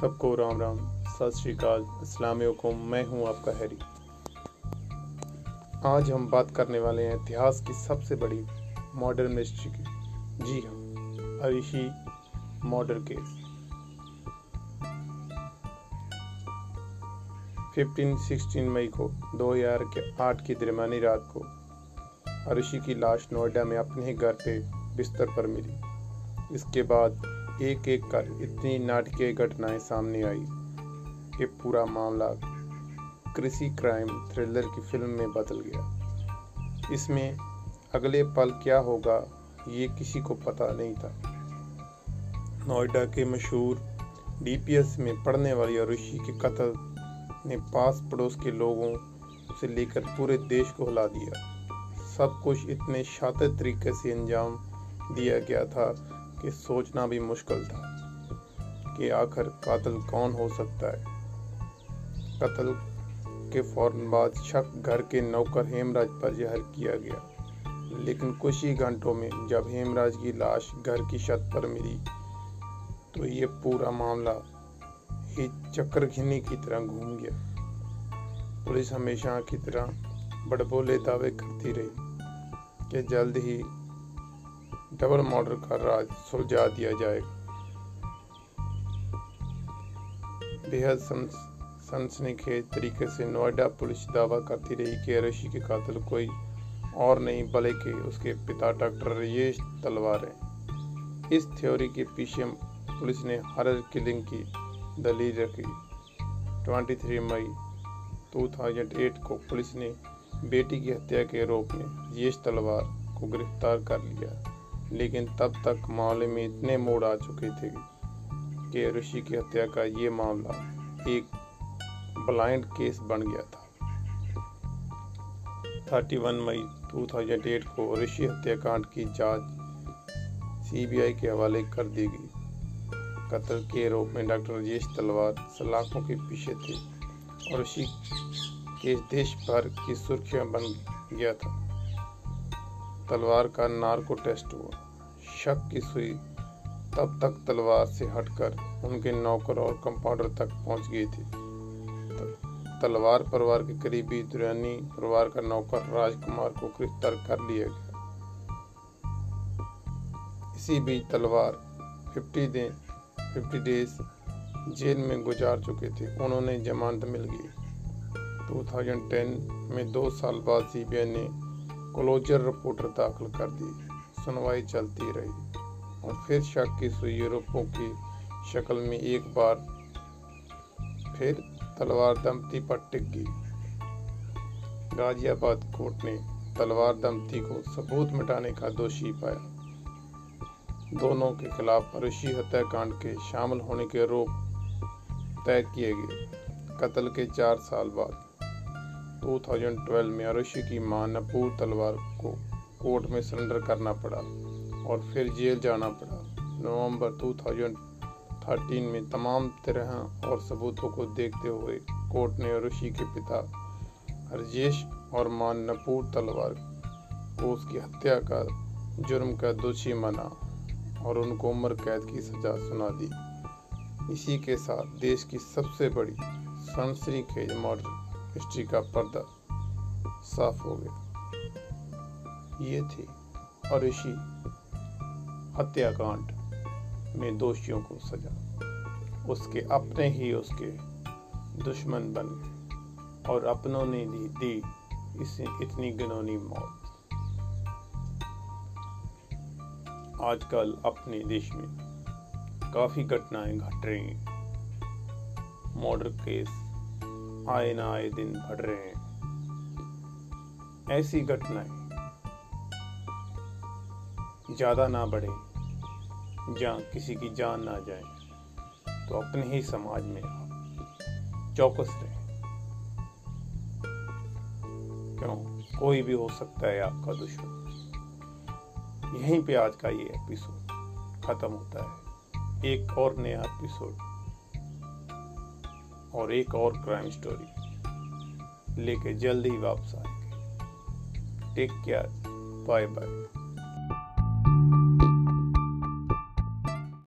सबको राम राम, सत श्रीकाल वालेकुम, मैं हूँ आपका हैरी। आज हम बात करने वाले हैं इतिहास की सबसे बड़ी मॉडर्न मिस्ट्री की। जी हाँ अरिशी मर्डर केस 15-16 मई को 2008 की दरमियानी रात को अरिशी की लाश नोएडा में अपने घर पे बिस्तर पर मिली। इसके बाद एक एक कर इतनी नाटकीय घटनाएँ सामने आई। कि पूरा मामला कृषि क्राइम थ्रिलर की फ़िल्म में बदल गया। इसमें अगले पल क्या होगा, ये किसी को पता नहीं था। नोएडा के मशहूर डीपीएस में पढ़ने वाली ऋषि के कत्ल ने पास पड़ोस के लोगों से लेकर पूरे देश को हिला दिया। सब कुछ इतने शातिर तरीके से अंजाम दिया गया था कि सोचना भी मुश्किल था कि आखिर कातल कौन हो सकता है। कत्ल के फ़ौरन बाद शक घर के नौकर हेमराज पर जहर किया गया। लेकिन कुछ ही घंटों में जब हेमराज की लाश घर की छत पर मिली तो ये पूरा मामला ही चक्कर घिनी की तरह घूम गया। पुलिस हमेशा की तरह बड़बोले दावे करती रही कि जल्द ही डबल मर्डर का राज सुलझा दिया जाएगा। बेहद सनसनीखेज तरीके से नोएडा पुलिस दावा करती रही कि ऋषि के कातिल कोई और नहीं, बल्कि उसके पिता डॉक्टर रजेश तलवार हैं। इस थ्योरी के पीछे पुलिस ने हरर किलिंग की दलील रखी। 23 मई 2008 को पुलिस ने बेटी की हत्या के आरोप में रजेश तलवार को गिरफ़्तार कर लिया। लेकिन तब तक मामले में इतने मोड़ आ चुके थे कि ऋषि की हत्या का ये मामला एक ब्लाइंड केस बन गया था। 31 मई 2008 को ऋषि हत्याकांड की जाँच सीबीआई के हवाले कर दी गई। कत्ल के आरोप में डॉक्टर राजेश तलवार सलाखों के पीछे थे और ऋषि के देश भर की सुर्खियाँ बन गया था। तलवार का नार्को टेस्ट हुआ। शक की सुई तब तक तलवार से हटकर उनके नौकर और कंपाउंडर तक पहुँच गई थी। तलवार परिवार के करीबी दुरानी परिवार का नौकर राजकुमार को गिरफ़्तार कर लिया गया। इसी बीच तलवार 50 दिन 50 डेज़ जेल में गुजार चुके थे। उन्होंने जमानत मिल गई। 2010 में दो साल बाद सीबीआई ने क्लोजर रिपोर्टर दाखिल कर दी। सुनवाई चलती रही और फिर शक की सुई यूरोपों की शक्ल में एक बार फिर तलवार दंपति पर टिक गई। गाजियाबाद कोर्ट ने तलवार दंपति को सबूत मिटाने का दोषी पाया। दोनों के खिलाफ ऋषि हत्याकांड के शामिल होने के आरोप तय किए गए। कत्ल के चार साल बाद 2012 में अरुषि की माँ नपूर तलवार को कोर्ट में सरेंडर करना पड़ा और फिर जेल जाना पड़ा। नवंबर 2013 में तमाम तरह और सबूतों को देखते हुए कोर्ट ने अरुषि के पिता हरजेश और माँ नपूर तलवार को उसकी हत्या का जुर्म का दोषी माना और उनको उम्र कैद की सजा सुना दी। इसी के साथ देश की सबसे बड़ी सनसनी खेज मॉडल हिस्ट्री का पर्दा साफ़ हो गया। ये थी ऋषि हत्याकांड में दोषियों को सजा। उसके अपने ही उसके दुश्मन बन गए और अपनों ने दी दी इसे इतनी गिनौनी मौत। आजकल अपने देश में काफ़ी घटनाएँ घट रही हैं। मर्डर केस आए ना आए दिन बढ़ रहे हैं। ऐसी घटनाएँ ज़्यादा ना बढ़े, जहाँ किसी की जान ना जाए तो अपने ही समाज में आप चौकस रहे। क्यों? कोई भी हो सकता है आपका दुश्मन। यहीं पे आज का ये एपिसोड खत्म होता है। एक और नया एपिसोड और एक और क्राइम स्टोरी लेके जल्द ही वापस आएँगे। Take care bye bye